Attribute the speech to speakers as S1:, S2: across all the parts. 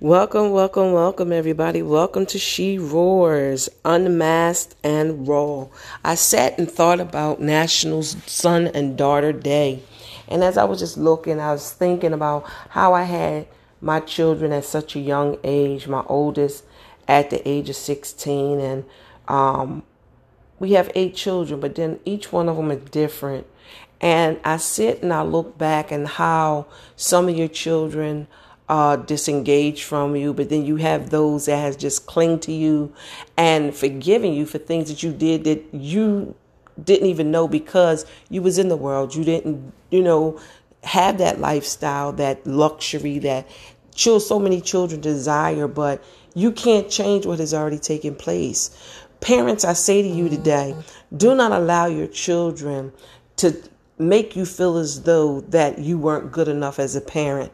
S1: Welcome, welcome, welcome, everybody. Welcome to She Roars, Unmasked and Raw. I sat and thought about National Son and Daughter Day. And as I was just looking, I was thinking about how I had my children at such a young age, my oldest at the age of 16. And um, we have eight children, but then each one of them is different. And I sit and I look back and how some of your children uh, disengaged from you, but then you have those that has just cling to you and forgiving you for things that you did that you didn't even know because you was in the world. You didn't, you know, have that lifestyle, that luxury that so many children desire, but you can't change what has already taken place. Parents, I say to you today, do not allow your children to make you feel as though that you weren't good enough as a parent.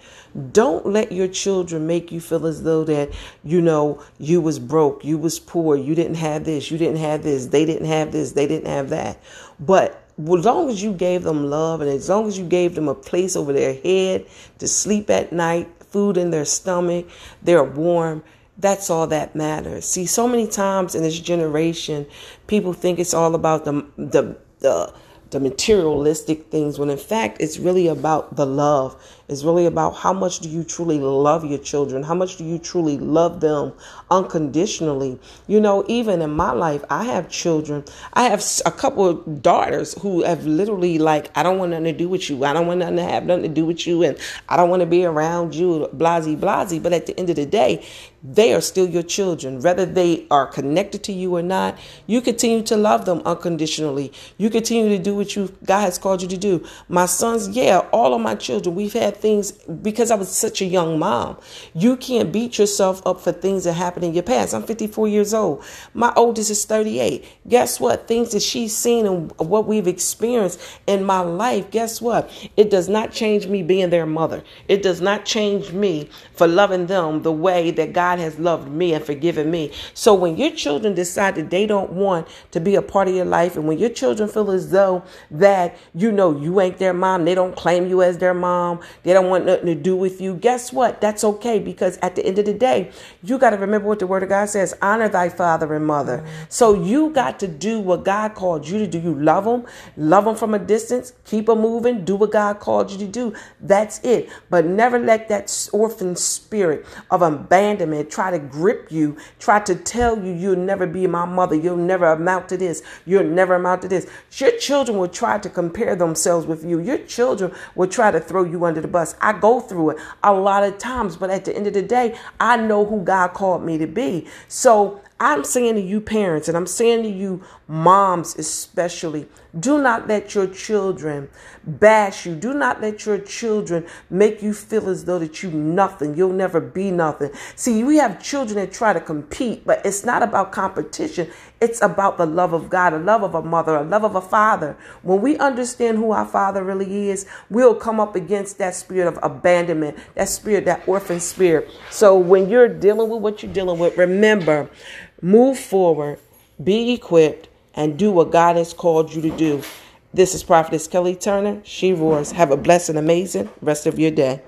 S1: Don't let your children make you feel as though that you know you was broke, you was poor, you didn't have this, you didn't have this, they didn't have this, they didn't have that. But as long as you gave them love and as long as you gave them a place over their head to sleep at night, food in their stomach, they're warm, that's all that matters. See, so many times in this generation, people think it's all about the the the the materialistic things when in fact it's really about the love it's really about how much do you truly love your children how much do you truly love them unconditionally you know even in my life i have children i have a couple of daughters who have literally like i don't want nothing to do with you i don't want nothing to have nothing to do with you and i don't want to be around you blasey blasey but at the end of the day they are still your children. Whether they are connected to you or not, you continue to love them unconditionally. You continue to do what you God has called you to do. My sons, yeah, all of my children, we've had things because I was such a young mom. You can't beat yourself up for things that happened in your past. I'm 54 years old. My oldest is 38. Guess what? Things that she's seen and what we've experienced in my life, guess what? It does not change me being their mother. It does not change me for loving them the way that God God has loved me and forgiven me. So when your children decide that they don't want to be a part of your life, and when your children feel as though that you know you ain't their mom, they don't claim you as their mom, they don't want nothing to do with you, guess what? That's okay because at the end of the day, you got to remember what the word of God says honor thy father and mother. Mm-hmm. So you got to do what God called you to do. You love them, love them from a distance, keep them moving, do what God called you to do. That's it. But never let that orphan spirit of abandonment try to grip you, try to tell you you'll never be my mother, you'll never amount to this, you'll never amount to this. Your children will try to compare themselves with you. Your children will try to throw you under the bus. I go through it a lot of times, but at the end of the day, I know who God called me to be. So I'm saying to you, parents, and I'm saying to you, moms especially, do not let your children bash you. Do not let your children make you feel as though that you nothing. You'll never be nothing. See, we have children that try to compete, but it's not about competition. It's about the love of God, a love of a mother, a love of a father. When we understand who our father really is, we'll come up against that spirit of abandonment, that spirit, that orphan spirit. So when you're dealing with what you're dealing with, remember, move forward, be equipped, and do what God has called you to do. This is Prophetess Kelly Turner. She roars. Have a blessed amazing rest of your day.